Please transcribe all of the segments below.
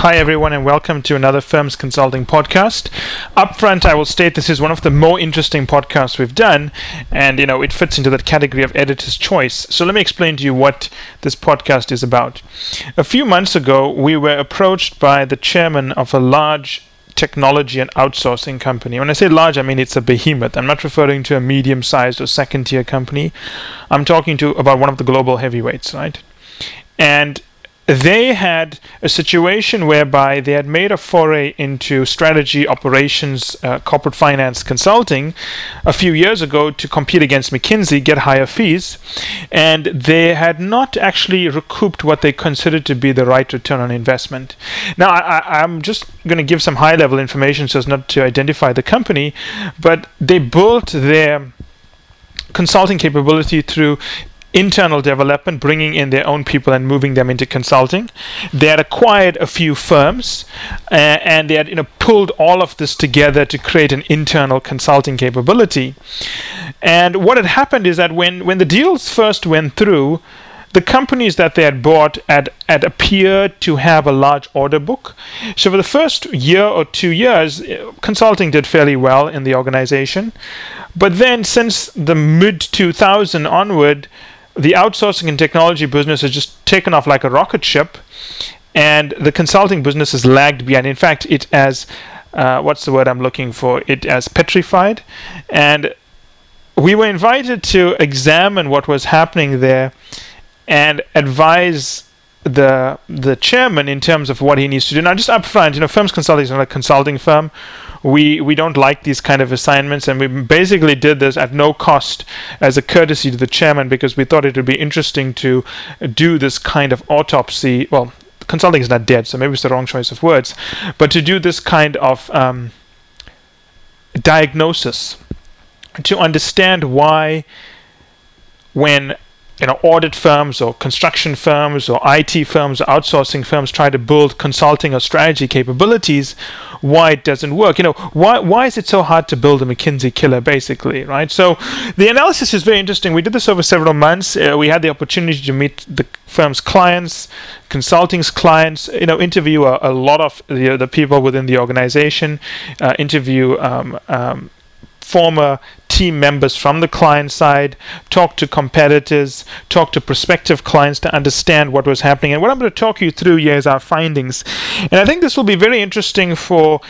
Hi, everyone, and welcome to another Firms Consulting podcast. Up front, I will state this is one of the more interesting podcasts we've done, and you know it fits into that category of editor's choice. So let me explain to you what this podcast is about. A few months ago, we were approached by the chairman of a large technology and outsourcing company. When I say large, I mean it's a behemoth. I'm not referring to a medium-sized or second-tier company. I'm talking to about one of the global heavyweights, right? And they had a situation whereby they had made a foray into strategy, operations, uh, corporate finance consulting a few years ago to compete against McKinsey, get higher fees, and they had not actually recouped what they considered to be the right return on investment. Now, I, am just going to give some high level information so as not to identify the company, but they built their consulting capability through internal development, bringing in their own people and moving them into consulting. They had acquired a few firms, uh, and they had you know pulled all of this together to create an internal consulting capability. And what had happened is that when when the deals first went through, the companies that they had bought had, had appeared to have a large order book. So for the first year or two years, uh, consulting did fairly well in the organization. But then since the mid 2000 onward, the outsourcing and technology business has just taken off like a rocket ship, and the consulting business has lagged behind. In fact, it has uh, what's the word I'm looking for? It has petrified, and we were invited to examine what was happening there and advise the the chairman in terms of what he needs to do. Now, just up front, you know, Firms Consulting is not a consulting firm we we don't like these kind of assignments, and we basically did this at no cost as a courtesy to the chairman because we thought it would be interesting to do this kind of autopsy. Well, consulting is not dead, so maybe it's the wrong choice of words, but to do this kind of um, diagnosis to understand why when you know audit firms or construction firms or IT firms or outsourcing firms try to build consulting or strategy capabilities why it doesn't work? You know why why is it so hard to build a McKinsey killer basically right? So the analysis is very interesting. We did this over several months. Uh, we had the opportunity to meet the firm's clients consulting's clients you know interview a, a lot of the, the people within the organization uh, interview um, um, former team members from the client side, talk to competitors, talk to prospective clients to understand what was happening. And what I'm going to talk you through here is our findings. And I think this will be very interesting for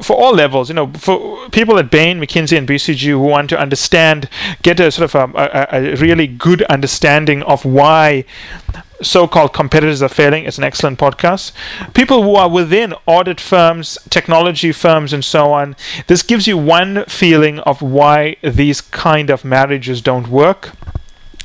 for all levels, you know, for people at Bain, McKinsey, and BCG who want to understand, get a sort of a, a, a really good understanding of why so-called competitors are failing. It's an excellent podcast. People who are within audit firms technology firms and so on this gives you one feeling of why these kind of marriages don't work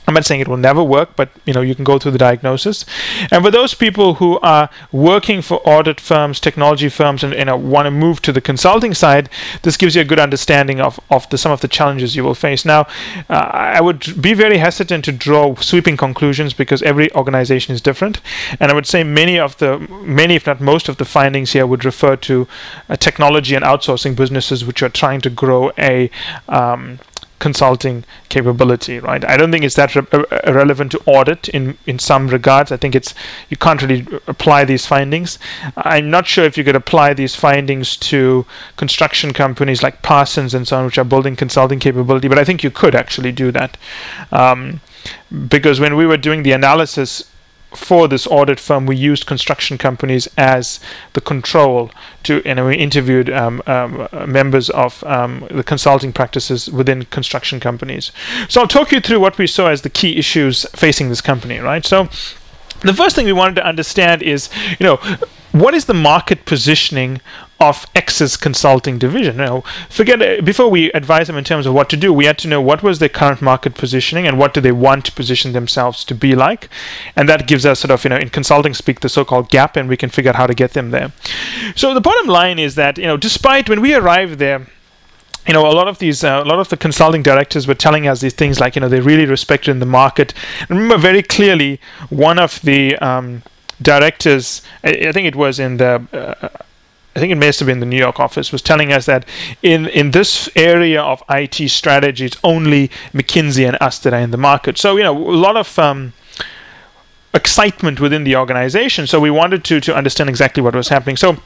I'm not saying it will never work, but you know you can go through the diagnosis. And for those people who are working for audit firms, technology firms, and you know want to move to the consulting side, this gives you a good understanding of of the, some of the challenges you will face. Now, uh, I would be very hesitant to draw sweeping conclusions because every organization is different, and I would say many of the many, if not most, of the findings here would refer to uh, technology and outsourcing businesses which are trying to grow a um, consulting capability, right? I don't think it's that re- uh, uh, relevant to audit in in some regards. I think it's you can't really apply these findings. I'm not sure if you could apply these findings to construction companies like Parsons and so on, which are building consulting capability, but I think you could actually do that. Um, because when we were doing the analysis for this audit firm, we used construction companies as the control to, and we interviewed um, um, members of um, the consulting practices within construction companies. So I'll talk you through what we saw as the key issues facing this company, right? So the first thing we wanted to understand is, you know, what is the market positioning of X's consulting division? Now, forget uh, before we advise them in terms of what to do, we had to know what was their current market positioning and what do they want to position themselves to be like, and that gives us sort of you know in consulting speak the so-called gap, and we can figure out how to get them there. So the bottom line is that you know despite when we arrived there you know, a lot of these, uh, a lot of the consulting directors were telling us these things like, you know, they really respected in the market. Remember very clearly one of the um, directors, I, think it was in the, uh, I think it may have been the New York office, was telling us that in, in this area of IT strategy, it's only McKinsey and us that are in the market. So, you know, a lot of um, excitement within the organization. So we wanted to to understand exactly what was happening. So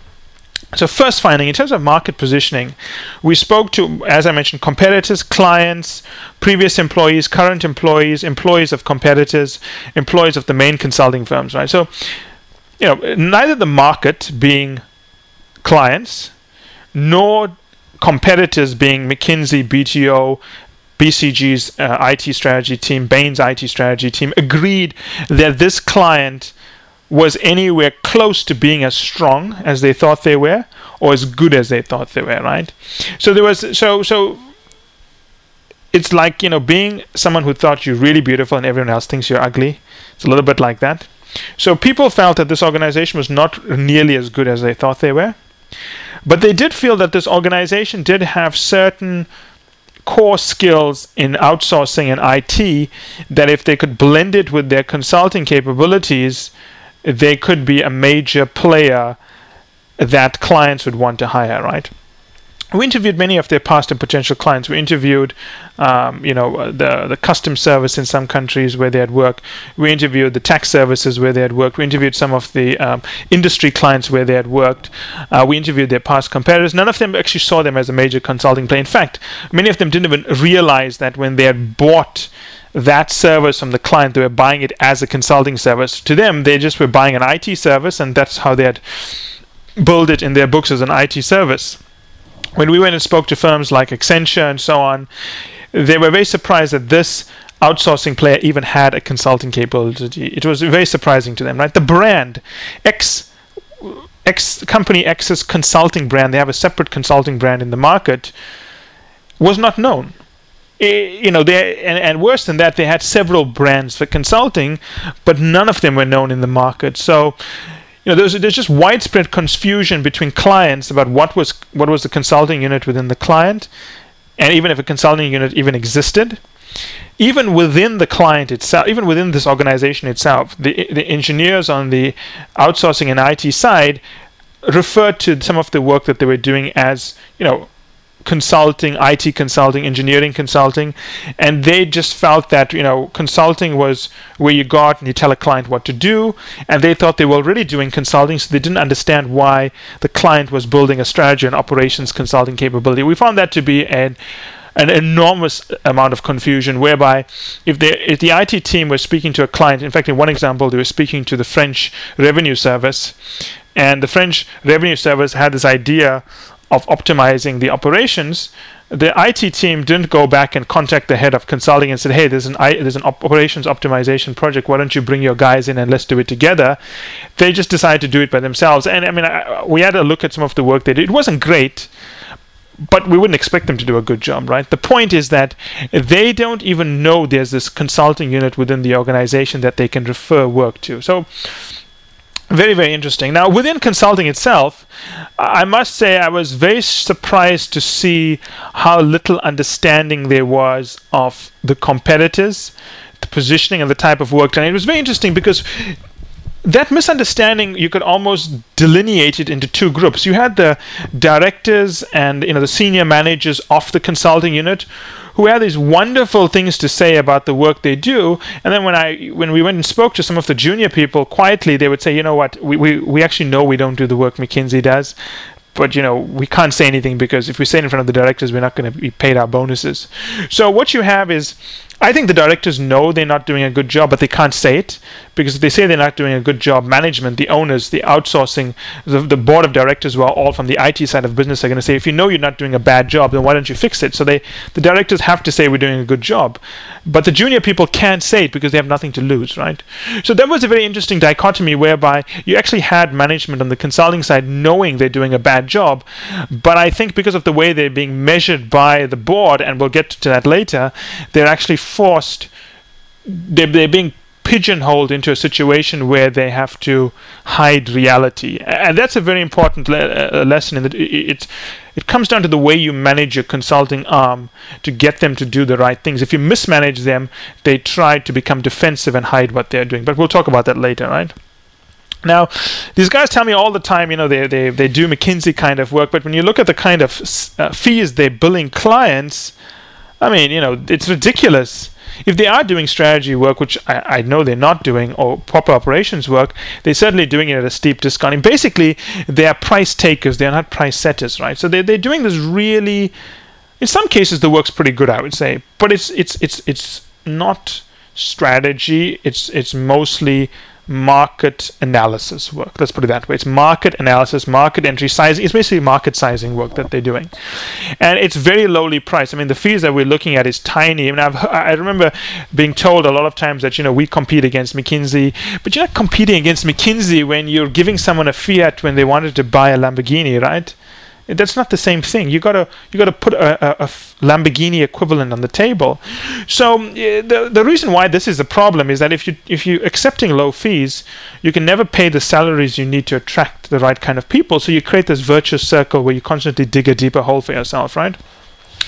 so, first finding in terms of market positioning, we spoke to, as I mentioned, competitors, clients, previous employees, current employees, employees of competitors, employees of the main consulting firms, right? So, you know, neither the market being clients nor competitors being McKinsey, BTO, BCG's uh, IT strategy team, Bain's IT strategy team agreed that this client was anywhere close to being as strong as they thought they were or as good as they thought they were right? So there was so so it's like you know being someone who thought you're really beautiful and everyone else thinks you're ugly it's a little bit like that. So people felt that this organization was not nearly as good as they thought they were but they did feel that this organization did have certain core skills in outsourcing and IT that if they could blend it with their consulting capabilities they could be a major player that clients would want to hire, right? We interviewed many of their past and potential clients. We interviewed, um, you know, the the custom service in some countries where they had worked. We interviewed the tax services where they had worked. We interviewed some of the um, industry clients where they had worked. Uh, we interviewed their past competitors. None of them actually saw them as a major consulting player. In fact, many of them didn't even realize that when they had bought that service from the client. They were buying it as a consulting service. To them, they just were buying an IT service, and that's how they had built it in their books as an IT service. When we went and spoke to firms like Accenture and so on, they were very surprised that this outsourcing player even had a consulting capability. It was very surprising to them, right? The brand X X company X's consulting brand, they have a separate consulting brand in the market, was not known. You know, they and, and worse than that, they had several brands for consulting, but none of them were known in the market. So, you know, there's there's just widespread confusion between clients about what was what was the consulting unit within the client, and even if a consulting unit even existed. Even within the client itself, even within this organization itself, the the engineers on the outsourcing and IT side referred to some of the work that they were doing as, you know, consulting, IT consulting, engineering consulting, and they just felt that you know consulting was where you got and you tell a client what to do, and they thought they were already doing consulting, so they didn't understand why the client was building a strategy and operations consulting capability. We found that to be an an enormous amount of confusion whereby if, they, if the IT team was speaking to a client, in fact, in one example, they were speaking to the French revenue service, and the French revenue service had this idea of optimizing the operations, the IT team didn't go back and contact the head of consulting and said, "Hey, there's an I, there's an op- operations optimization project. Why don't you bring your guys in and let's do it together?" They just decided to do it by themselves. And I mean, I, we had a look at some of the work they did. It wasn't great, but we wouldn't expect them to do a good job, right? The point is that they don't even know there's this consulting unit within the organization that they can refer work to. So very very interesting. Now within consulting itself i must say i was very surprised to see how little understanding there was of the competitors the positioning and the type of work and it was very interesting because that misunderstanding you could almost delineate it into two groups. You had the directors and you know the senior managers of the consulting unit who had these wonderful things to say about the work they do. And then when I when we went and spoke to some of the junior people quietly, they would say, you know what, we, we, we actually know we don't do the work McKinsey does but you know we can't say anything because if we say it in front of the directors we're not going to be paid our bonuses so what you have is I think the directors know they're not doing a good job, but they can't say it because if they say they're not doing a good job, management, the owners, the outsourcing, the, the board of directors who are all from the IT side of business are going to say, if you know you're not doing a bad job, then why don't you fix it? So they, the directors have to say we're doing a good job, but the junior people can't say it because they have nothing to lose, right? So that was a very interesting dichotomy whereby you actually had management on the consulting side knowing they're doing a bad job, but I think because of the way they're being measured by the board, and we'll get to that later, they're actually forced they're, they're being pigeonholed into a situation where they have to hide reality. And that's a very important le- uh, lesson in that it, it comes down to the way you manage your consulting arm to get them to do the right things. If you mismanage them they try to become defensive and hide what they're doing. But we'll talk about that later right? Now, these guys tell me all the time, you know, they, they, they do McKinsey kind of work, but when you look at the kind of uh, fees they're billing clients, I mean, you know, it's ridiculous. if they are doing strategy work, which I, I, know they're not doing, or proper operations work, they're certainly doing it at a steep discount. And Basically, they are price takers, they're not price setters, right? So they're, they're doing this really, in some cases, the work's pretty good, I would say, but it's it's it's it's not strategy. It's it's mostly market analysis work. Let's put it that way. It's market analysis, market entry sizing. It's basically market sizing work that they're doing, and it's very lowly priced. I mean, the fees that we're looking at is tiny. I mean, I've, I remember being told a lot of times that you know we compete against McKinsey, but you're not competing against McKinsey when you're giving someone a fiat when they wanted to buy a Lamborghini, right? That's not the same thing. You gotta you gotta put a, a, a Lamborghini equivalent on the table. So the the reason why this is a problem is that if you if you're accepting low fees, you can never pay the salaries you need to attract the right kind of people. So you create this virtuous circle where you constantly dig a deeper hole for yourself, right?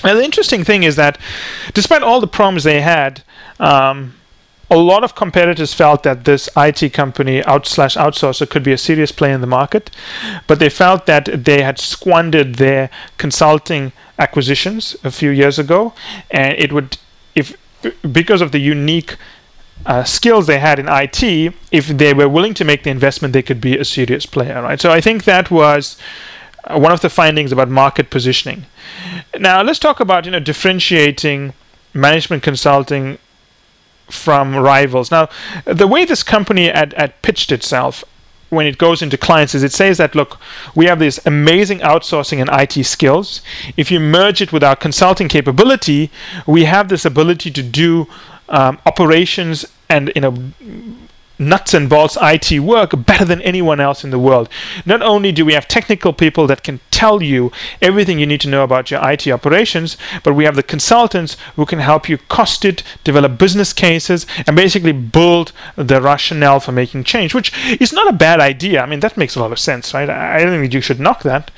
Now the interesting thing is that, despite all the problems they had. Um, a lot of competitors felt that this IT company out slash outsourcer could be a serious player in the market, but they felt that they had squandered their consulting acquisitions a few years ago, and it would if because of the unique uh, skills they had in IT, if they were willing to make the investment, they could be a serious player, right? So I think that was uh, one of the findings about market positioning. Now let's talk about you know differentiating management consulting from rivals. Now, the way this company had, had pitched itself when it goes into clients is it says that look we have this amazing outsourcing and IT skills if you merge it with our consulting capability we have this ability to do um, operations and you know nuts and bolts IT work better than anyone else in the world. Not only do we have technical people that can tell you everything you need to know about your IT operations, but we have the consultants who can help you cost it, develop business cases, and basically build the rationale for making change, which is not a bad idea. I mean, that makes a lot of sense, right? I don't think you should knock that.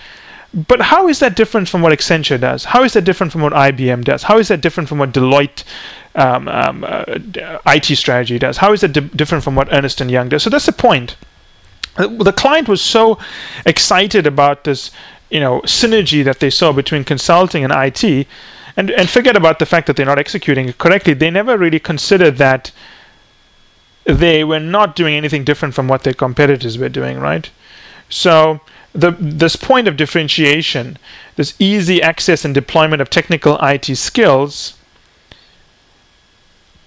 But how is that different from what Accenture does? How is that different from what IBM does? How is that different from what Deloitte um, um, uh, IT strategy does? How is that di- different from what Ernst and Young does? So that's the point. The client was so excited about this, you know, synergy that they saw between consulting and IT, and and forget about the fact that they're not executing correctly. They never really considered that they were not doing anything different from what their competitors were doing, right? So the this point of differentiation, this easy access and deployment of technical IT skills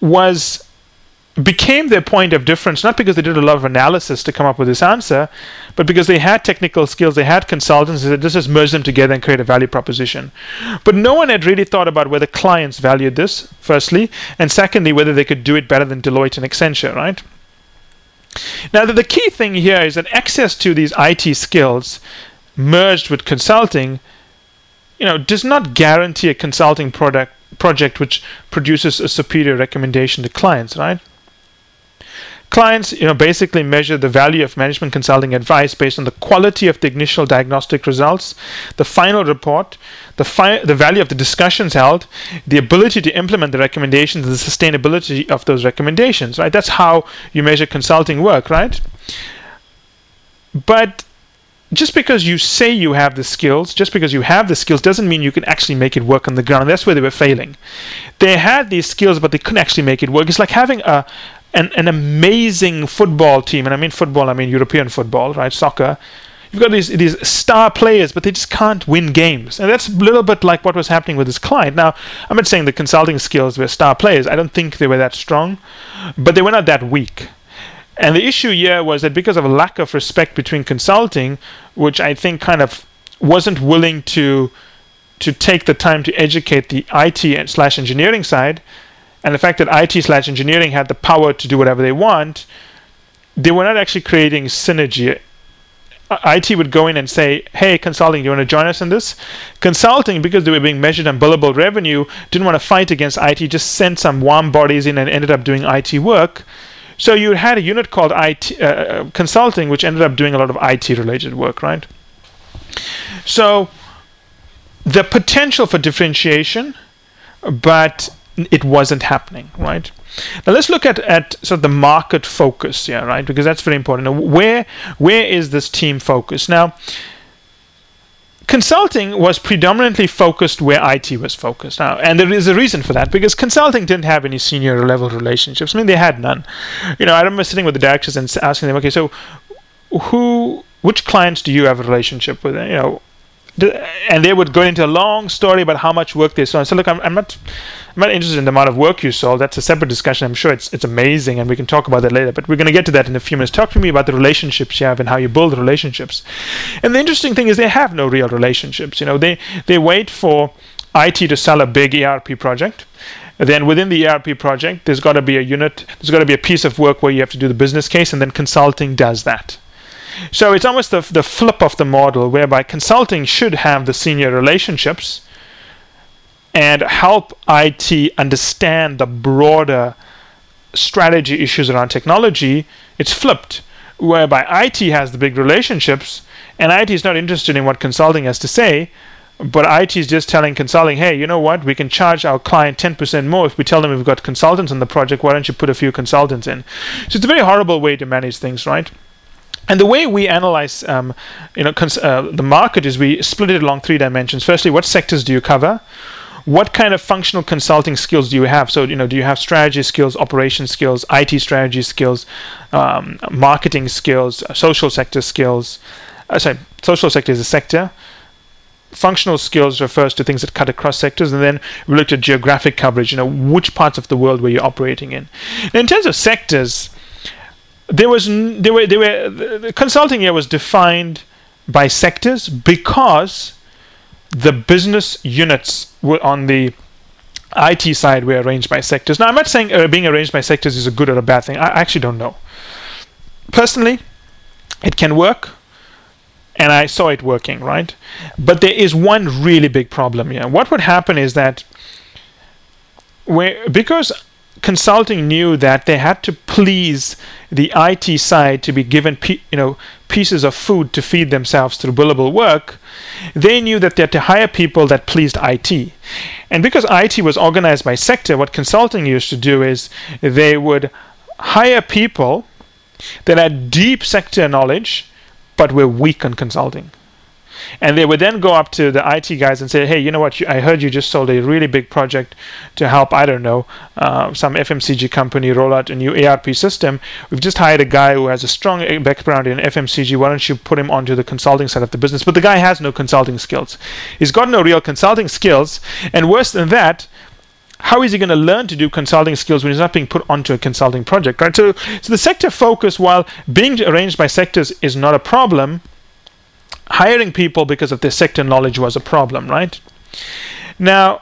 was became their point of difference not because they did a lot of analysis to come up with this answer, but because they had technical skills, they had consultants, they said, let's just them together and create a value proposition. But no one had really thought about whether clients valued this, firstly, and secondly, whether they could do it better than Deloitte and Accenture, right? Now, the, key thing here is that access to these IT skills merged with consulting, you know, does not guarantee a consulting product project which produces a superior recommendation to clients, right? Clients, you know, basically measure the value of management consulting advice based on the quality of the initial diagnostic results, the final report, the, fi- the value of the discussions held, the ability to implement the recommendations, and the sustainability of those recommendations, right? That's how you measure consulting work, right? But just because you say you have the skills, just because you have the skills, doesn't mean you can actually make it work on the ground. That's where they were failing. They had these skills, but they couldn't actually make it work. It's like having a an, an amazing football team, and I mean football, I mean European football, right? Soccer. You've got these these star players, but they just can't win games, and that's a little bit like what was happening with this client. Now, I'm not saying the consulting skills were star players. I don't think they were that strong, but they were not that weak. And the issue here was that because of a lack of respect between consulting, which I think kind of wasn't willing to to take the time to educate the IT slash engineering side, and the fact that IT slash engineering had the power to do whatever they want, they were not actually creating synergy. IT would go in and say, "Hey, consulting, do you want to join us in this?" Consulting, because they were being measured on billable revenue, didn't want to fight against IT. Just sent some warm bodies in and ended up doing IT work so you had a unit called IT uh, uh, consulting, which ended up doing a lot of IT related work, right? So the potential for differentiation, but it wasn't happening, right? Now let's look at, at sort of the market focus, yeah, right? Because that's very important. Now, where where is this team focused? Now, consulting was predominantly focused where IT was focused. Now, and there is a reason for that because consulting didn't have any senior level relationships. I mean, they had none. You know, I remember sitting with the directors and asking them, okay, so who, which clients do you have a relationship with? You know, and they would go into a long story about how much work they saw. I said, look, I'm, I'm, not, I'm not interested in the amount of work you saw. That's a separate discussion. I'm sure it's it's amazing, and we can talk about that later. But we're going to get to that in a few minutes. Talk to me about the relationships you have and how you build relationships. And the interesting thing is they have no real relationships. You know, they they wait for IT to sell a big ERP project. Then within the ERP project, there's got to be a unit. There's got to be a piece of work where you have to do the business case, and then consulting does that. So it's almost the, the flip of the model whereby consulting should have the senior relationships and help IT understand the broader strategy issues around technology. It's flipped, whereby IT has the big relationships and IT is not interested in what consulting has to say. But IT is just telling consulting, hey, you know what? We can charge our client 10% more if we tell them we've got consultants on the project. Why don't you put a few consultants in? So it's a very horrible way to manage things, right? And the way we analyze, um, you know, cons- uh, the market is we split it along three dimensions. Firstly, what sectors do you cover? What kind of functional consulting skills do you have? So, you know, do you have strategy skills, operation skills, IT strategy skills, um, marketing skills, uh, social sector skills? Uh, sorry, social sector is a sector. Functional skills refers to things that cut across sectors, and then we looked at geographic coverage. You know, which parts of the world were you operating in? In terms of sectors, there was there were there were the consulting year was defined by sectors because the business units were on the IT side were arranged by sectors. Now I'm not saying uh, being arranged by sectors is a good or a bad thing. I actually don't know. Personally, it can work and I saw it working, right? But there is one really big problem here. What would happen is that where because consulting knew that they had to please the IT side to be given you know pieces of food to feed themselves through billable work, they knew that they had to hire people that pleased IT. And because IT was organized by sector, what consulting used to do is they would hire people that had deep sector knowledge but were weak on consulting and they would then go up to the IT guys and say, "Hey, you know what? I heard you just sold a really big project to help I don't know uh, some FMCG company roll out a new ERP system. We've just hired a guy who has a strong background in FMCG. Why don't you put him onto the consulting side of the business?" But the guy has no consulting skills. He's got no real consulting skills, and worse than that, how is he going to learn to do consulting skills when he's not being put onto a consulting project right so so the sector focus while being arranged by sectors is not a problem hiring people because of their sector knowledge was a problem, right? Now,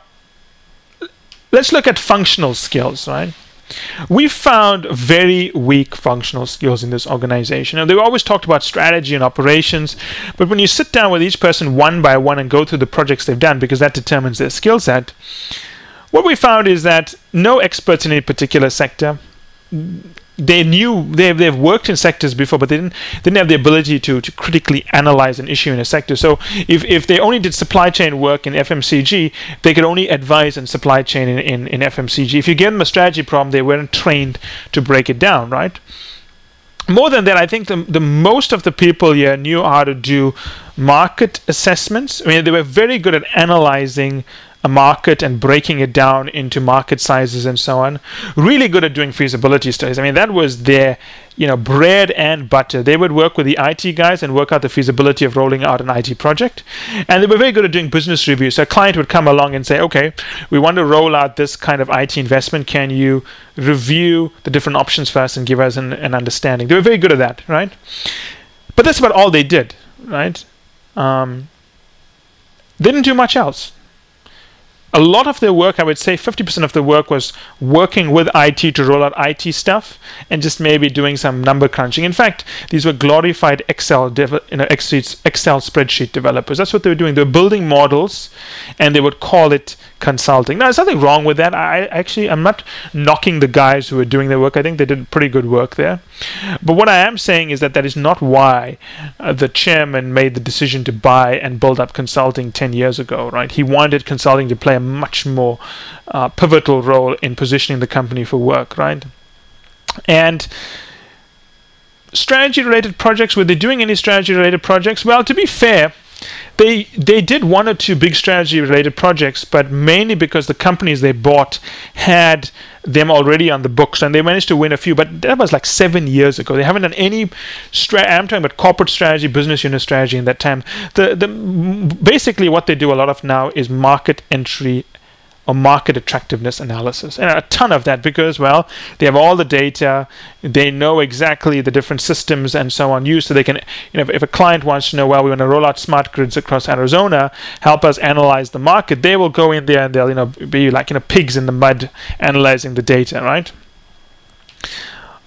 let's look at functional skills, right? We found very weak functional skills in this organization. And they always talked about strategy and operations, but when you sit down with each person one by one and go through the projects they've done, because that determines their skill set, what we found is that no experts in a particular sector, they knew they've, they've worked in sectors before, but they didn't didn't have the ability to, to critically analyze an issue in a sector. So if, if they only did supply chain work in FMCG, they could only advise in supply chain in, in, in FMCG. If you give them a strategy problem, they weren't trained to break it down, right? More than that, I think the, the most of the people here knew how to do market assessments. I mean, they were very good at analyzing a market and breaking it down into market sizes and so on. Really good at doing feasibility studies. I mean, that was their, you know, bread and butter. They would work with the IT guys and work out the feasibility of rolling out an IT project. And they were very good at doing business reviews. So a client would come along and say, okay, we want to roll out this kind of IT investment. Can you review the different options first and give us an, an understanding? They were very good at that, right? But that's about all they did, right? Um, they didn't do much else a lot of their work, I would say 50% of the work was working with IT to roll out IT stuff and just maybe doing some number crunching. In fact, these were glorified Excel, dev- you know, Excel spreadsheet developers. That's what they were doing. They were building models and they would call it consulting. Now, there's nothing wrong with that. I actually, I'm not knocking the guys who are doing their work. I think they did pretty good work there. But what I am saying is that that is not why uh, the chairman made the decision to buy and build up consulting 10 years ago, right? He wanted consulting to play a much more uh, pivotal role in positioning the company for work, right? And strategy related projects, were they doing any strategy related projects? Well, to be fair, they they did one or two big strategy related projects, but mainly because the companies they bought had them already on the books, and they managed to win a few. But that was like seven years ago. They haven't done any. Stra- I'm talking about corporate strategy, business unit strategy in that time. The the basically what they do a lot of now is market entry market attractiveness analysis. And a ton of that because well they have all the data they know exactly the different systems and so on. Used so they can you know if, a client wants to know well we want to roll out smart grids across arizona help us analyze the market they will go in there and they'll you know be like you know pigs in the mud analyzing the data right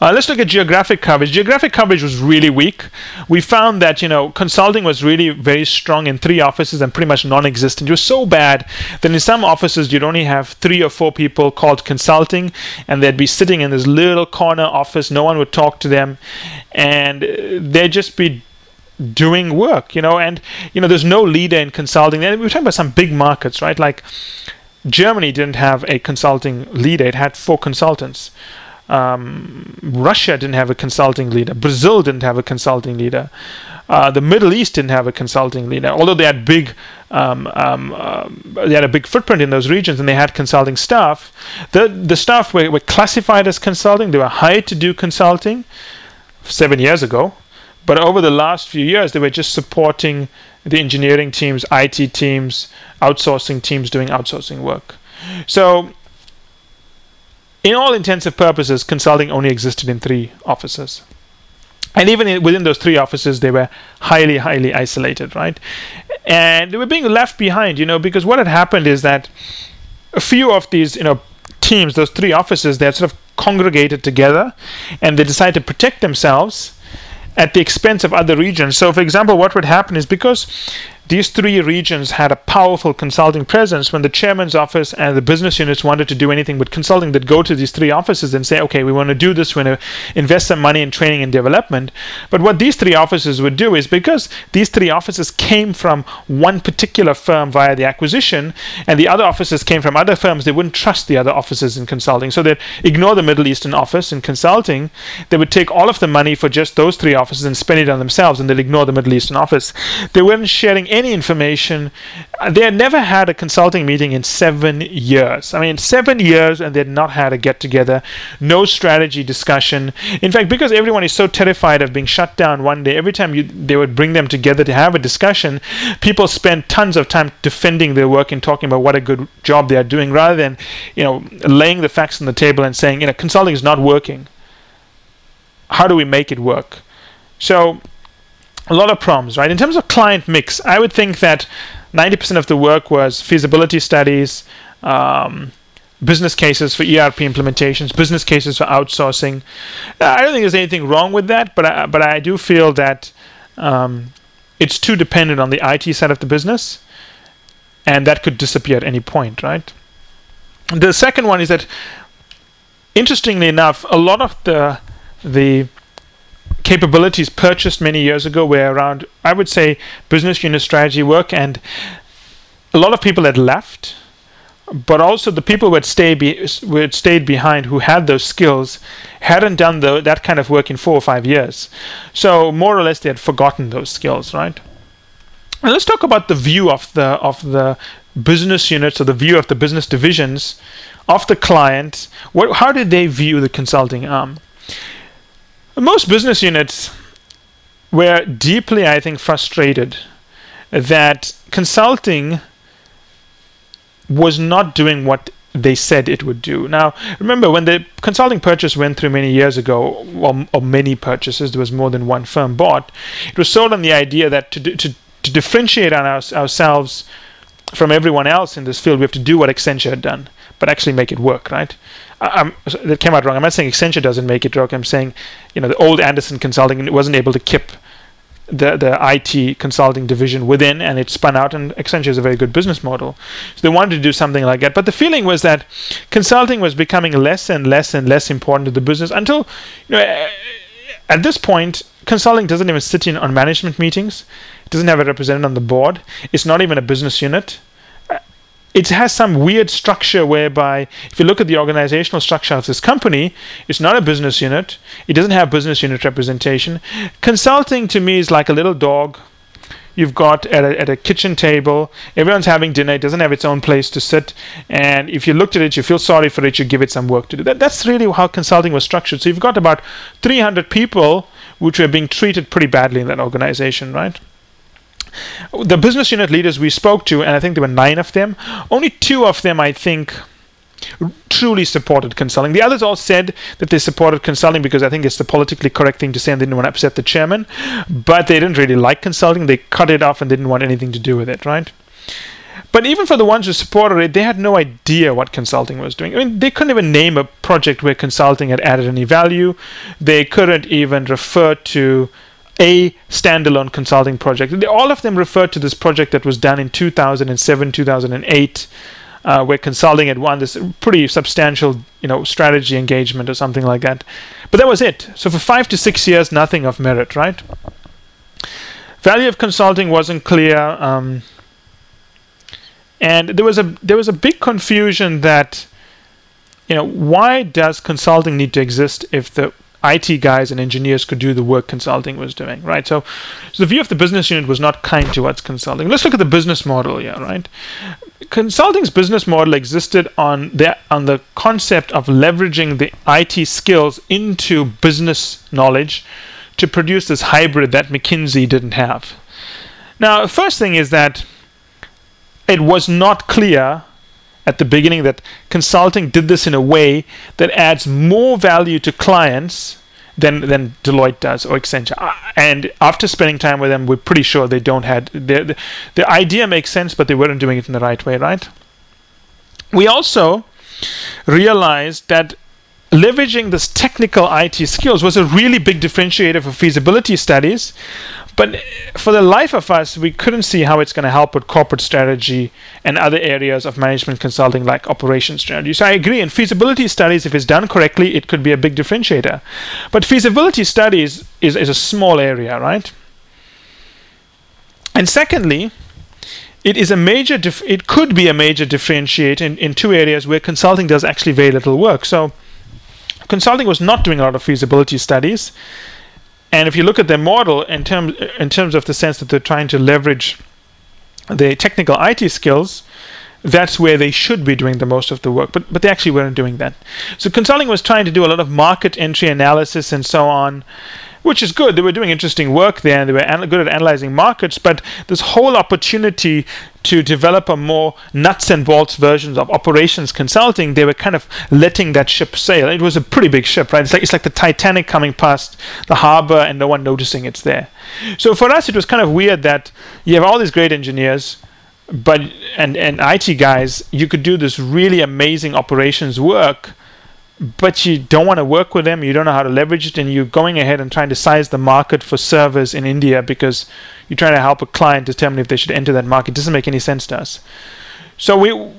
uh, let's look at geographic coverage. Geographic coverage was really weak. We found that you know consulting was really very strong in three offices and pretty much non-existent. It was so bad that in some offices you'd only have three or four people called consulting, and they'd be sitting in this little corner office. No one would talk to them, and uh, they'd just be doing work. You know, and you know there's no leader in consulting. And we were talking about some big markets, right? Like Germany didn't have a consulting leader; it had four consultants. Um, Russia didn't have a consulting leader. Brazil didn't have a consulting leader. Uh, the Middle East didn't have a consulting leader, although they had big, um, um, uh, they had a big footprint in those regions, and they had consulting staff. The the staff were, were classified as consulting. They were hired to do consulting seven years ago, but over the last few years, they were just supporting the engineering teams, IT teams, outsourcing teams doing outsourcing work. So in all intensive purposes, consulting only existed in three offices. And even in, within those three offices, they were highly, highly isolated, right? And they were being left behind, you know, because what had happened is that a few of these, you know, teams, those three offices, they had sort of congregated together and they decided to protect themselves at the expense of other regions. So, for example, what would happen is because these three regions had a powerful consulting presence. When the chairman's office and the business units wanted to do anything with consulting, they'd go to these three offices and say, okay, we want to do this, we want to invest some money in training and development. But what these three offices would do is because these three offices came from one particular firm via the acquisition, and the other offices came from other firms, they wouldn't trust the other offices in consulting. So they'd ignore the Middle Eastern office in consulting. They would take all of the money for just those three offices and spend it on themselves, and they'd ignore the Middle Eastern office. They weren't sharing any information. Uh, they had never had a consulting meeting in seven years. I mean, seven years, and they'd not had a get together, no strategy discussion. In fact, because everyone is so terrified of being shut down one day, every time you, they would bring them together to have a discussion, people spend tons of time defending their work and talking about what a good job they are doing rather than, you know, laying the facts on the table and saying, you know, consulting is not working. How do we make it work? So a lot of problems, right? In terms of client mix, I would think that 90% of the work was feasibility studies, um, business cases for ERP implementations, business cases for outsourcing. I don't think there's anything wrong with that, but I, but I do feel that um, it's too dependent on the IT side of the business, and that could disappear at any point, right? The second one is that, interestingly enough, a lot of the the capabilities purchased many years ago were around, I would say, business unit strategy work, and a lot of people had left, but also the people who had stayed, be, who had stayed behind who had those skills hadn't done the, that kind of work in four or five years. So more or less, they had forgotten those skills, right? And let's talk about the view of the of the business units or the view of the business divisions of the client. What, how did they view the consulting arm? Most business units were deeply, I think, frustrated that consulting was not doing what they said it would do. Now, remember when the consulting purchase went through many years ago, or, or many purchases, there was more than one firm bought. It was sold on the idea that to to, to differentiate on our, ourselves from everyone else in this field, we have to do what Accenture had done, but actually make it work, right? I'm, that came out wrong. I'm not saying Accenture doesn't make it work. I'm saying, you know, the old Andersen Consulting wasn't able to keep the the IT consulting division within, and it spun out. And Accenture is a very good business model, so they wanted to do something like that. But the feeling was that consulting was becoming less and less and less important to the business until, you know, at this point, consulting doesn't even sit in on management meetings. It doesn't have a representative on the board. It's not even a business unit it has some weird structure whereby if you look at the organizational structure of this company it's not a business unit it doesn't have business unit representation consulting to me is like a little dog you've got at a, at a kitchen table, everyone's having dinner, it doesn't have its own place to sit, and if you looked at it, you feel sorry for it, you give it some work to do. That, that's really how consulting was structured. So you've got about 300 people which were being treated pretty badly in that organization, right? The business unit leaders we spoke to, and I think there were nine of them, only two of them, I think, truly supported consulting. The others all said that they supported consulting because I think it's the politically correct thing to say and they didn't want to upset the chairman, but they didn't really like consulting. They cut it off and didn't want anything to do with it, right? But even for the ones who supported it, they had no idea what consulting was doing. I mean, they couldn't even name a project where consulting had added any value. They couldn't even refer to a standalone consulting project. All of them referred to this project that was done in 2007, 2008 uh, where consulting had won this pretty substantial, you know, strategy engagement or something like that. But that was it. So for five to six years, nothing of merit, right? Value of consulting wasn't clear, um, and there was a there was a big confusion that, you know, why does consulting need to exist if the IT guys and engineers could do the work consulting was doing, right? So, so the view of the business unit was not kind towards consulting. Let's look at the business model here, right? Consulting's business model existed on the on the concept of leveraging the IT skills into business knowledge to produce this hybrid that McKinsey didn't have. Now, first thing is that it was not clear at the beginning that consulting did this in a way that adds more value to clients than than Deloitte does or Accenture. Uh, and after spending time with them, we're pretty sure they don't had the the idea makes sense, but they weren't doing it in the right way, right? We also realized that leveraging this technical IT skills was a really big differentiator for feasibility studies. But for the life of us, we couldn't see how it's going to help with corporate strategy and other areas of management consulting like operation strategy. So I agree. In feasibility studies, if it's done correctly, it could be a big differentiator. But feasibility studies is, is a small area, right? And secondly, it is a major dif- it could be a major differentiator in, in two areas where consulting does actually very little work. So consulting was not doing a lot of feasibility studies. And if you look at their model in terms in terms of the sense that they're trying to leverage their technical IT skills, that's where they should be doing the most of the work. But but they actually weren't doing that. So consulting was trying to do a lot of market entry analysis and so on which is good. They were doing interesting work there and they were good at analyzing markets, but this whole opportunity to develop a more nuts and bolts versions of operations consulting, they were kind of letting that ship sail. It was a pretty big ship, right? It's like it's like the Titanic coming past the harbor and no one noticing it's there. So for us, it was kind of weird that you have all these great engineers, but and and IT guys, you could do this really amazing operations work but you don't want to work with them, you don't know how to leverage it, and you're going ahead and trying to size the market for servers in India because you're trying to help a client determine if they should enter that market. It doesn't make any sense to us. So we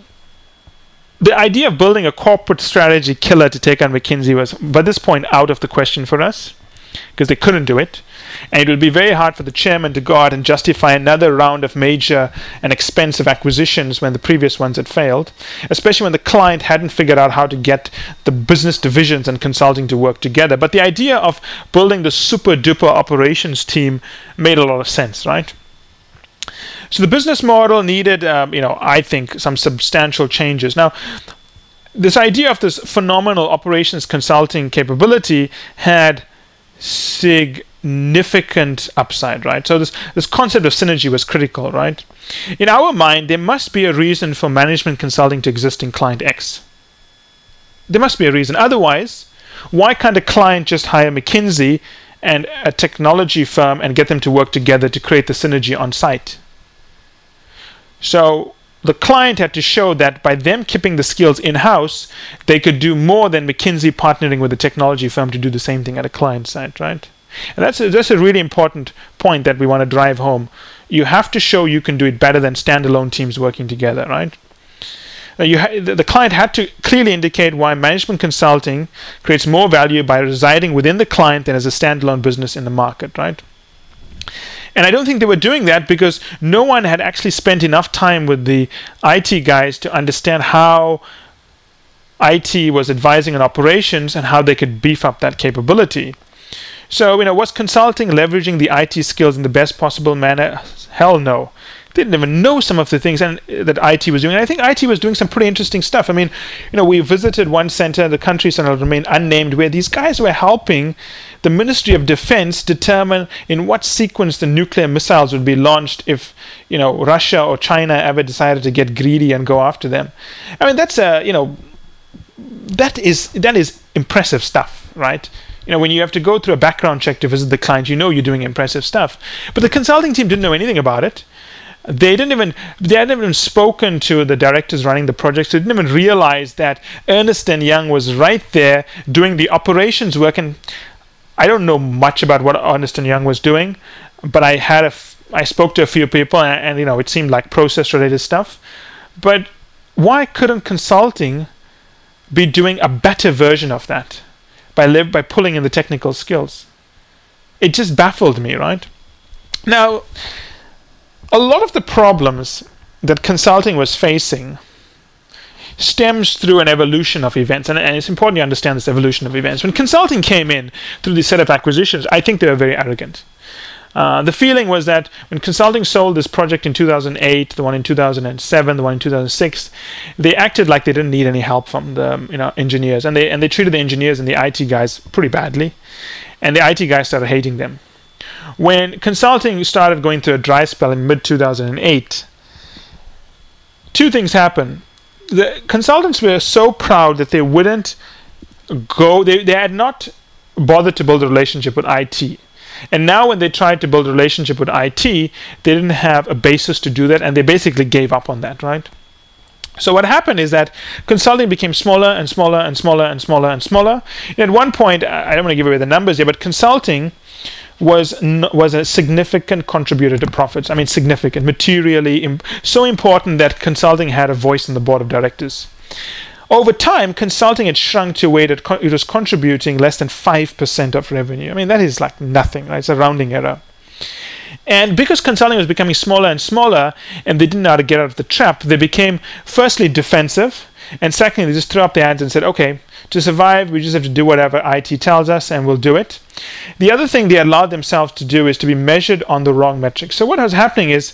the idea of building a corporate strategy killer to take on McKinsey was by this point out of the question for us because they couldn't do it. And it would be very hard for the chairman to go out and justify another round of major and expensive acquisitions when the previous ones had failed, especially when the client hadn't figured out how to get the business divisions and consulting to work together. But the idea of building the super duper operations team made a lot of sense, right? So the business model needed, um, you know, I think some substantial changes. Now, this idea of this phenomenal operations consulting capability had significant upside, right? So this this concept of synergy was critical, right? In our mind, there must be a reason for management consulting to existing client X. There must be a reason. Otherwise, why can't a client just hire McKinsey and a technology firm and get them to work together to create the synergy on site? So the client had to show that by them keeping the skills in house, they could do more than McKinsey partnering with a technology firm to do the same thing at a client site, right? And that's a, that's a really important point that we want to drive home. You have to show you can do it better than standalone teams working together, right? Uh, you ha- the client had to clearly indicate why management consulting creates more value by residing within the client than as a standalone business in the market, right? And I don't think they were doing that because no one had actually spent enough time with the IT guys to understand how IT was advising on operations and how they could beef up that capability. So, you know, was consulting leveraging the IT skills in the best possible manner? Hell no didn't even know some of the things and, uh, that IT was doing. And I think IT was doing some pretty interesting stuff. I mean, you know, we visited one center, the country center will remain unnamed, where these guys were helping the Ministry of Defense determine in what sequence the nuclear missiles would be launched if, you know, Russia or China ever decided to get greedy and go after them. I mean, that's a, you know, that is that is impressive stuff, right? you know, when you have to go through a background check to visit the client, you know you're doing impressive stuff. But the consulting team didn't know anything about it. They didn't even they hadn't even spoken to the directors running the project, so they didn't even realize that Ernst and Young was right there doing the operations work. And I don't know much about what Ernst and Young was doing, but I had a f- I spoke to a few people, and, and you know it seemed like process related stuff. But why couldn't consulting be doing a better version of that by by pulling in the technical skills? It just baffled me, right? Now a lot of the problems that consulting was facing stems through an evolution of events. And, and, it's important to understand this evolution of events. When consulting came in through this set of acquisitions, I think they were very arrogant. Uh, the feeling was that when consulting sold this project in 2008, the one in 2007, the one in 2006, they acted like they didn't need any help from the you know engineers, and they and they treated the engineers and the IT guys pretty badly, and the IT guys started hating them. When consulting started going through a dry spell in mid 2008, two things happened. The consultants were so proud that they wouldn't go, they, they had not bothered to build a relationship with IT. And now, when they tried to build a relationship with IT, they didn't have a basis to do that, and they basically gave up on that, right? So what happened is that consulting became smaller and smaller and smaller and smaller and smaller. And at one point, I don't want to give away the numbers here, but consulting was was a significant contributor to profits. I mean, significant, materially Im- so important that consulting had a voice in the board of directors. Over time, consulting had shrunk to a way that co- it was contributing less than five percent of revenue. I mean, that is like nothing. Right? It's a rounding error. And because consulting was becoming smaller and smaller, and they didn't know how to get out of the trap, they became firstly defensive, and secondly, they just threw up their hands and said, "Okay, to survive, we just have to do whatever IT tells us and we'll do it. The other thing they allowed themselves to do is to be measured on the wrong metrics. So, what was happening is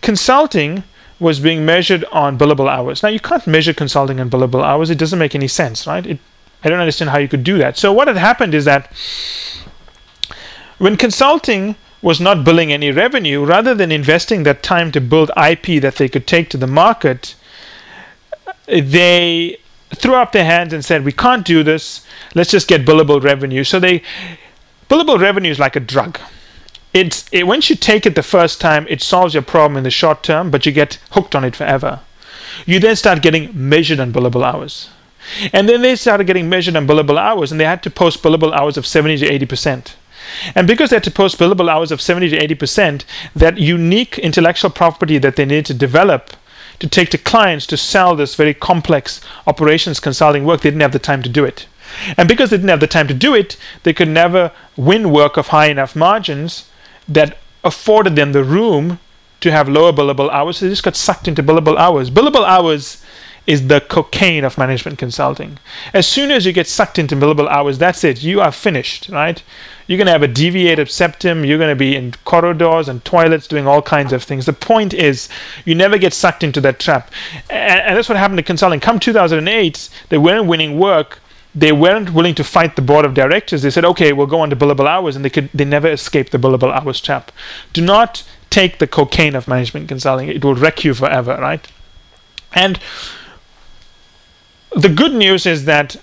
consulting was being measured on billable hours. Now, you can't measure consulting on billable hours, it doesn't make any sense, right? It, I don't understand how you could do that. So, what had happened is that when consulting was not billing any revenue, rather than investing that time to build IP that they could take to the market, they threw up their hands and said, "We can't do this. Let's just get billable revenue." So they billable revenue is like a drug. It's it, once you take it the first time, it solves your problem in the short term, but you get hooked on it forever. You then start getting measured on billable hours. And then they started getting measured on billable hours, and they had to post billable hours of 70 to 80 percent. And because they had to post billable hours of 70 to 80 percent, that unique intellectual property that they needed to develop to take to clients to sell this very complex operations consulting work, they didn't have the time to do it. And because they didn't have the time to do it, they could never win work of high enough margins that afforded them the room to have lower billable hours. So they just got sucked into billable hours. Billable hours is the cocaine of management consulting. As soon as you get sucked into billable hours, that's it. You are finished, right? You're going to have a deviated septum. You're going to be in corridors and toilets doing all kinds of things. The point is, you never get sucked into that trap. And, and that's what happened to consulting. Come 2008, they weren't winning work. They weren't willing to fight the board of directors. They said, okay, we'll go on to billable hours. And they, could, they never escaped the billable hours trap. Do not take the cocaine of management consulting. It will wreck you forever, right? And the good news is that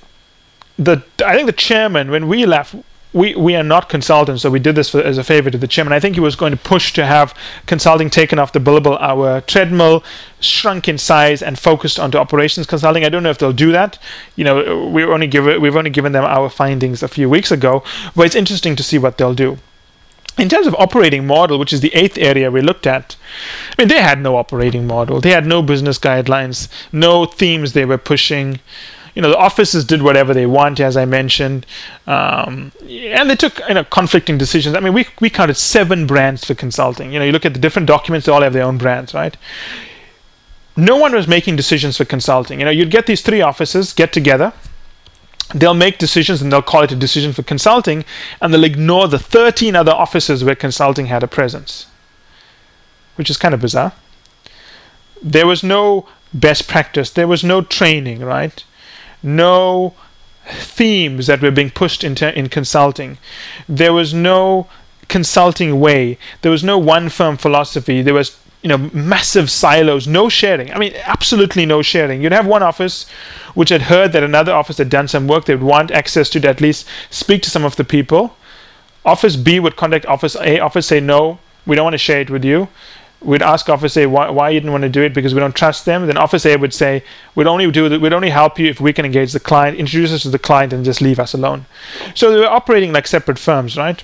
the I think the chairman, when we left, we, we are not consultants, so we did this for, as a favor to the chairman. I think he was going to push to have consulting taken off the billable hour treadmill, shrunk in size, and focused onto operations consulting. I don't know if they'll do that. You know, we only give we've only given them our findings a few weeks ago, but it's interesting to see what they'll do. In terms of operating model, which is the eighth area we looked at, I mean, they had no operating model. They had no business guidelines, no themes they were pushing you know the offices did whatever they want, as I mentioned, um, and they took you know conflicting decisions. I mean, we we counted seven brands for consulting. You know, you look at the different documents; they all have their own brands, right? No one was making decisions for consulting. You know, you'd get these three offices get together, they'll make decisions and they'll call it a decision for consulting, and they'll ignore the 13 other offices where consulting had a presence, which is kind of bizarre. There was no best practice, there was no training, right? No themes that were being pushed into in consulting. There was no consulting way. There was no one firm philosophy. There was you know massive silos, no sharing. I mean, absolutely no sharing. You'd have one office which had heard that another office had done some work. They would want access to, to at least speak to some of the people. Office B would contact Office A. Office say no, we don't want to share it with you. We'd ask Office A why, why you didn't want to do it because we don't trust them. Then Office A would say we'd only do we'd only help you if we can engage the client, introduce us to the client, and just leave us alone. So they were operating like separate firms, right?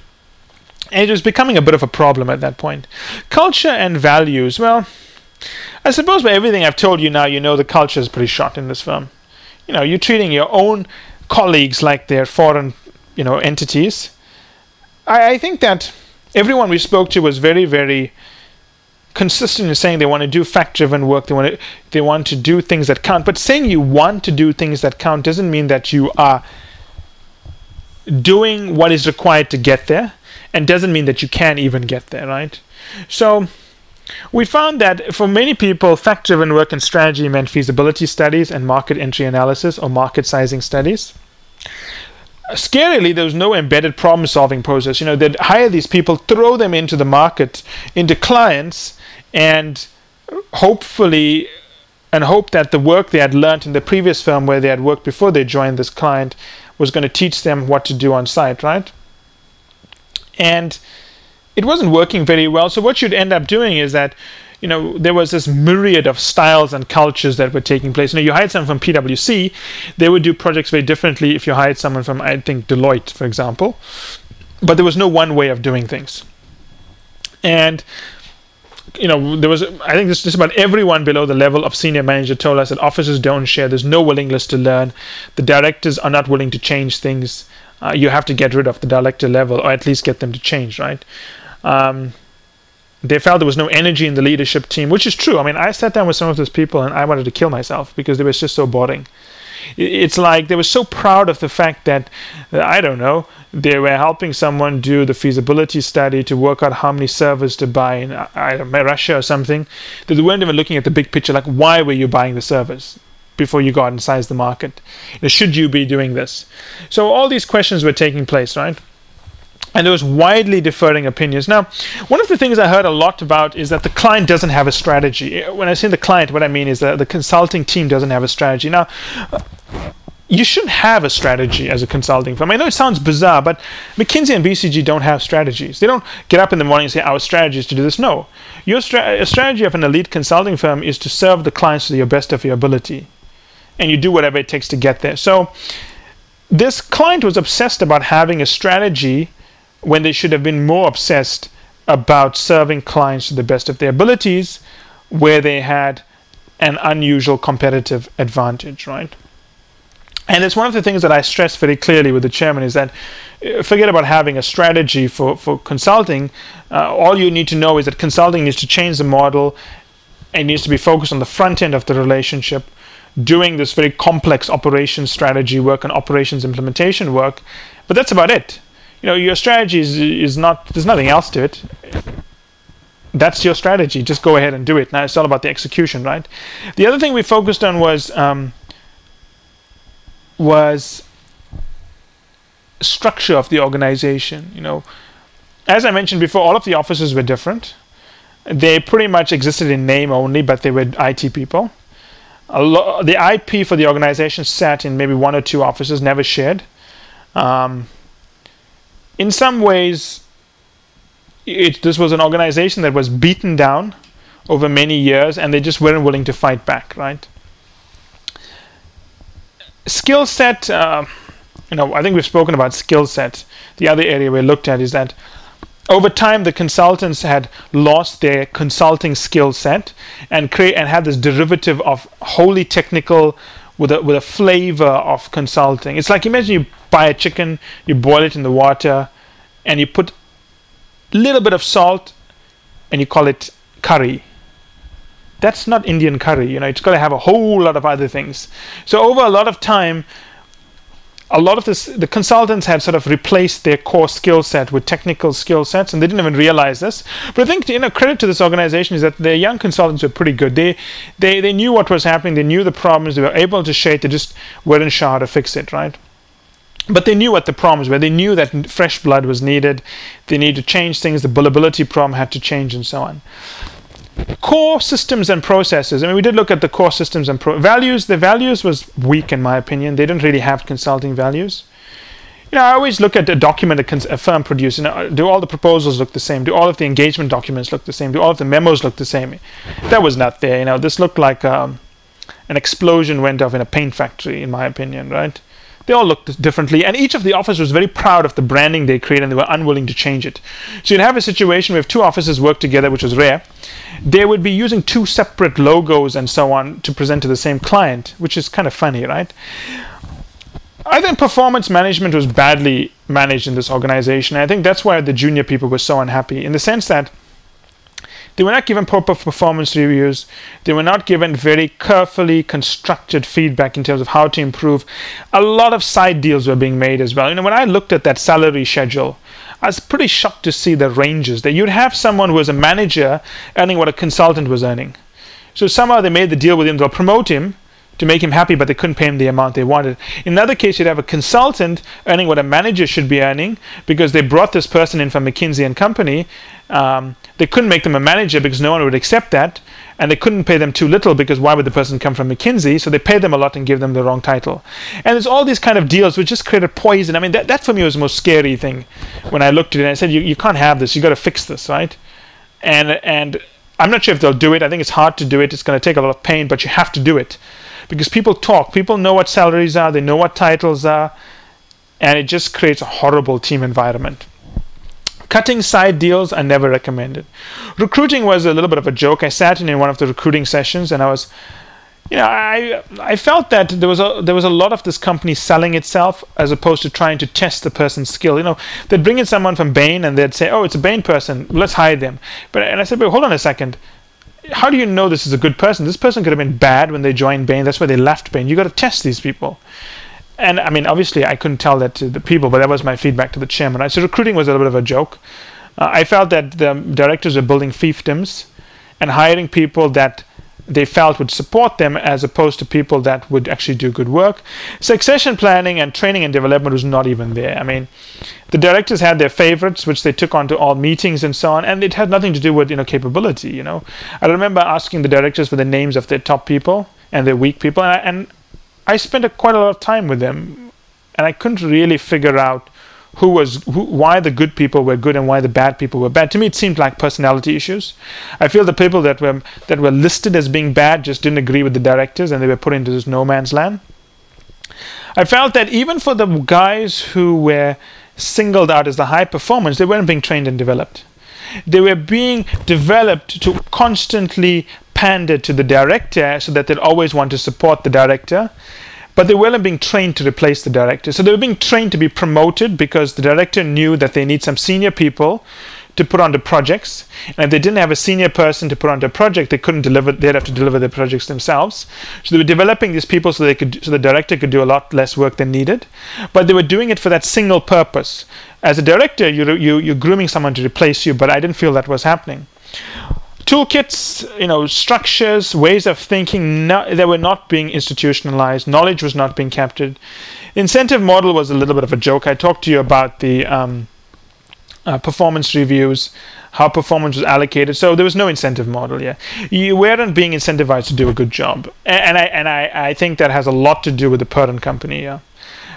And it was becoming a bit of a problem at that point. Culture and values. Well, I suppose by everything I've told you now, you know the culture is pretty shot in this firm. You know, you're treating your own colleagues like they're foreign, you know, entities. I, I think that everyone we spoke to was very, very consistent in saying they want to do fact-driven work. They want to they want to do things that count. But saying you want to do things that count doesn't mean that you are doing what is required to get there and doesn't mean that you can even get there, right? So we found that for many people, fact driven work and strategy meant feasibility studies and market entry analysis or market sizing studies. Scarily, there was no embedded problem solving process. You know, they'd hire these people, throw them into the market, into clients, and hopefully and hope that the work they had learned in the previous firm where they had worked before they joined this client was going to teach them what to do on site, right? And it wasn't working very well. So what you'd end up doing is that you know there was this myriad of styles and cultures that were taking place. You know, you hired someone from PwC, they would do projects very differently if you hired someone from I think Deloitte, for example. But there was no one way of doing things, and you know, there was, I think just about everyone below the level of senior manager told us that officers don't share. There's no willingness to learn. The directors are not willing to change things uh, you have to get rid of the director level or at least get them to change, right? Um, they felt there was no energy in the leadership team, which is true. I mean, I sat down with some of those people and I wanted to kill myself because they were just so boring. It's like they were so proud of the fact that, I don't know, they were helping someone do the feasibility study to work out how many servers to buy in I don't know, Russia or something, they weren't even looking at the big picture, like why were you buying the servers? Before you go out and size the market? Should you be doing this? So all these questions were taking place, right? And there was widely differing opinions. Now, one of the things I heard a lot about is that the client doesn't have a strategy. When I say the client, what I mean is that the consulting team doesn't have a strategy. Now, you shouldn't have a strategy as a consulting firm. I know it sounds bizarre, but McKinsey and BCG don't have strategies. They don't get up in the morning and say, Our strategy is to do this. No. Your stra- a strategy of an elite consulting firm is to serve the clients to the best of your ability and you do whatever it takes to get there. So this client was obsessed about having a strategy when they should have been more obsessed about serving clients to the best of their abilities where they had an unusual competitive advantage, right? And it's one of the things that I stress very clearly with the chairman is that uh, forget about having a strategy for, for consulting. Uh, all you need to know is that consulting needs to change the model and needs to be focused on the front end of the relationship doing this very complex operations strategy work and operations implementation work, but that's about it. You know, your strategy is, is not, there's nothing else to it. That's your strategy. Just go ahead and do it. Now it's all about the execution, right? The other thing we focused on was um, was structure of the organization. You know, as I mentioned before, all of the offices were different. They pretty much existed in name only, but they were IT people lo- the IP for the organization sat in maybe one or two offices, never shared. Um, in some ways, it, this was an organization that was beaten down over many years, and they just weren't willing to fight back. Right? Skill set. Uh, you know, I think we've spoken about skill set. The other area we looked at is that over time the consultants had lost their consulting skill set and create and had this derivative of wholly technical with a with a flavor of consulting. It's like imagine you buy a chicken, you boil it in the water, and you put a little bit of salt and you call it curry. That's not Indian curry, you know, it's got to have a whole lot of other things. So over a lot of time a lot of this, the consultants had sort of replaced their core skill set with technical skill sets, and they didn't even realize this. But I think you know credit to this organization is that the young consultants were pretty good. They they they knew what was happening. They knew the problems. They were able to share it. They just weren't sure how to fix it, right? But they knew what the problems were. They knew that fresh blood was needed. They needed to change things. The billability problem had to change, and so on core systems and processes. I mean, we did look at the core systems and pro- values. The values was weak, in my opinion. They didn't really have consulting values. You know, I always look at a document a, cons- a firm produces. You know, do all the proposals look the same? Do all of the engagement documents look the same? Do all of the memos look the same? That was not there. You know, this looked like um, an explosion went off in a paint factory, in my opinion, right? They all looked differently, and each of the offices was very proud of the branding they created, and they were unwilling to change it. So you'd have a situation where if two offices work together, which was rare, they would be using two separate logos and so on to present to the same client, which is kind of funny, right? I think performance management was badly managed in this organization. I think that's why the junior people were so unhappy, in the sense that they were not given proper performance reviews. They were not given very carefully constructed feedback in terms of how to improve. A lot of side deals were being made as well. You know, when I looked at that salary schedule, I was pretty shocked to see the ranges that you'd have someone who was a manager earning what a consultant was earning. So somehow they made the deal with him, they'll promote him, to make him happy, but they couldn't pay him the amount they wanted. In another case, you'd have a consultant earning what a manager should be earning because they brought this person in from McKinsey and Company. Um, they couldn't make them a manager because no one would accept that, and they couldn't pay them too little because why would the person come from McKinsey? So they paid them a lot and gave them the wrong title. And there's all these kind of deals which just created poison. I mean, that, that for me was the most scary thing when I looked at it. I said, you, you can't have this. You've got to fix this, right? And and I'm not sure if they'll do it. I think it's hard to do it. It's going to take a lot of pain, but you have to do it because people talk, people know what salaries are, they know what titles are, and it just creates a horrible team environment. Cutting side deals are never recommended. Recruiting was a little bit of a joke. I sat in, one of the recruiting sessions and I was you know, I I felt that there was a there was a lot of this company selling itself as opposed to trying to test the person's skill. You know, they'd bring in someone from Bain and they'd say, "Oh, it's a Bain person. Let's hire them." But and I said, "But hold on a second how do you know this is a good person? This person could have been bad when they joined Bain. That's why they left Bain. You got to test these people. And I mean, obviously, I couldn't tell that to the people, but that was my feedback to the chairman. So recruiting was a little bit of a joke. Uh, I felt that the directors were building fiefdoms and hiring people that they felt would support them as opposed to people that would actually do good work. Succession planning and training and development was not even there. I mean, the directors had their favorites, which they took onto all meetings and so on, and it had nothing to do with you know capability. You know, I remember asking the directors for the names of their top people and their weak people, and I, and I spent a, quite a lot of time with them, and I couldn't really figure out who was who, why the good people were good and why the bad people were bad. To me, it seemed like personality issues. I feel the people that were that were listed as being bad just didn't agree with the directors, and they were put into this no man's land. I felt that even for the guys who were singled out as the high performance, they weren't being trained and developed. They were being developed to constantly pander to the director so that they'd always want to support the director but they weren't being trained to replace the director. So they were being trained to be promoted because the director knew that they need some senior people to put on the projects. And if they didn't have a senior person to put on the project, they couldn't deliver. They'd have to deliver the projects themselves. So they were developing these people so they could, so the director could do a lot less work than needed. But they were doing it for that single purpose. As a director, you you you're grooming someone to replace you, but I didn't feel that was happening toolkits, you know, structures, ways of thinking, no, they were not being institutionalized. Knowledge was not being captured. Incentive model was a little bit of a joke. I talked to you about the um, uh, performance reviews, how performance was allocated. So there was no incentive model. Yeah, you weren't being incentivized to do a good job, and, and I and I, I think that has a lot to do with the parent company. Yeah,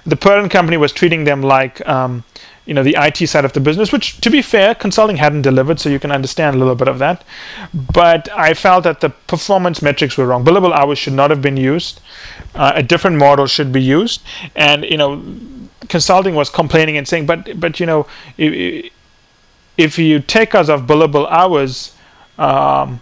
the parent company was treating them like um, you know the IT side of the business, which to be fair, consulting hadn't delivered, so you can understand a little bit of that. But I felt that the performance metrics were wrong. Billable hours should not have been used. Uh, a different model should be used, and you know, consulting was complaining and saying, but but you know, if, if you take us off billable hours. Um,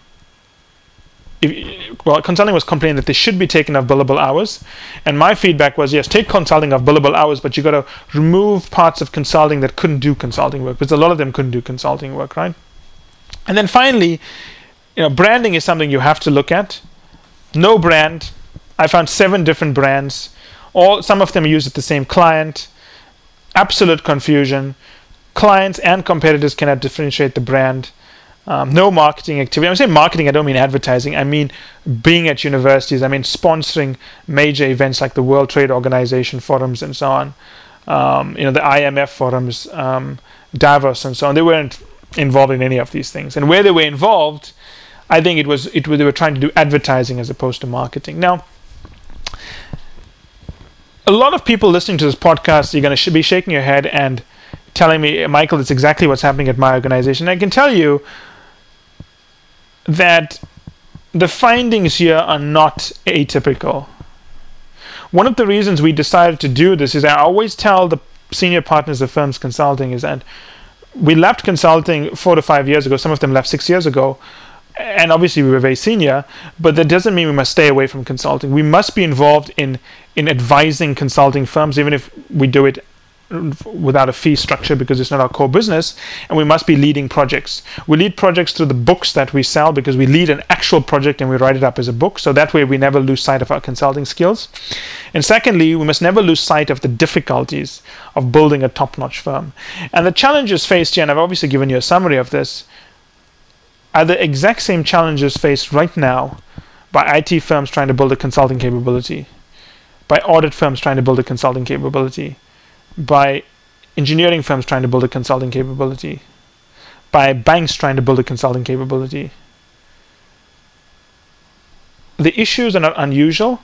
if, well, consulting was complaining that they should be taken off billable hours, and my feedback was yes, take consulting off billable hours, but you got to remove parts of consulting that couldn't do consulting work because a lot of them couldn't do consulting work, right? And then finally, you know, branding is something you have to look at. No brand. I found seven different brands, All some of them use it the same client. Absolute confusion. Clients and competitors cannot differentiate the brand. Um, no marketing activity. I'm saying marketing, I don't mean advertising. I mean being at universities. I mean sponsoring major events like the World Trade Organization forums and so on. Um, you know, the IMF forums, um, Davos and so on. They weren't involved in any of these things. And where they were involved, I think it was it they were trying to do advertising as opposed to marketing. Now, a lot of people listening to this podcast, you're going to be shaking your head and telling me, Michael, it's exactly what's happening at my organization. I can tell you that the findings here are not atypical. One of the reasons we decided to do this is I always tell the senior partners of firms consulting is that we left consulting four to five years ago. Some of them left six years ago. And obviously, we were very senior, but that doesn't mean we must stay away from consulting. We must be involved in, in advising consulting firms, even if we do it without a fee structure because it's not our core business and we must be leading projects. We lead projects through the books that we sell because we lead an actual project and we write it up as a book so that way we never lose sight of our consulting skills. And secondly we must never lose sight of the difficulties of building a top-notch firm. And the challenges faced here and i've obviously given you a summary of this are the exact same challenges faced right now by IT firms trying to build a consulting capability by audit firms trying to build a consulting capability by engineering firms trying to build a consulting capability, by banks trying to build a consulting capability. The issues are not unusual,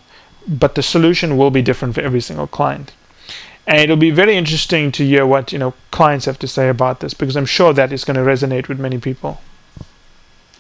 but the solution will be different for every single client. And it'll be very interesting to hear what you know clients have to say about this because I'm sure that is going to resonate with many people.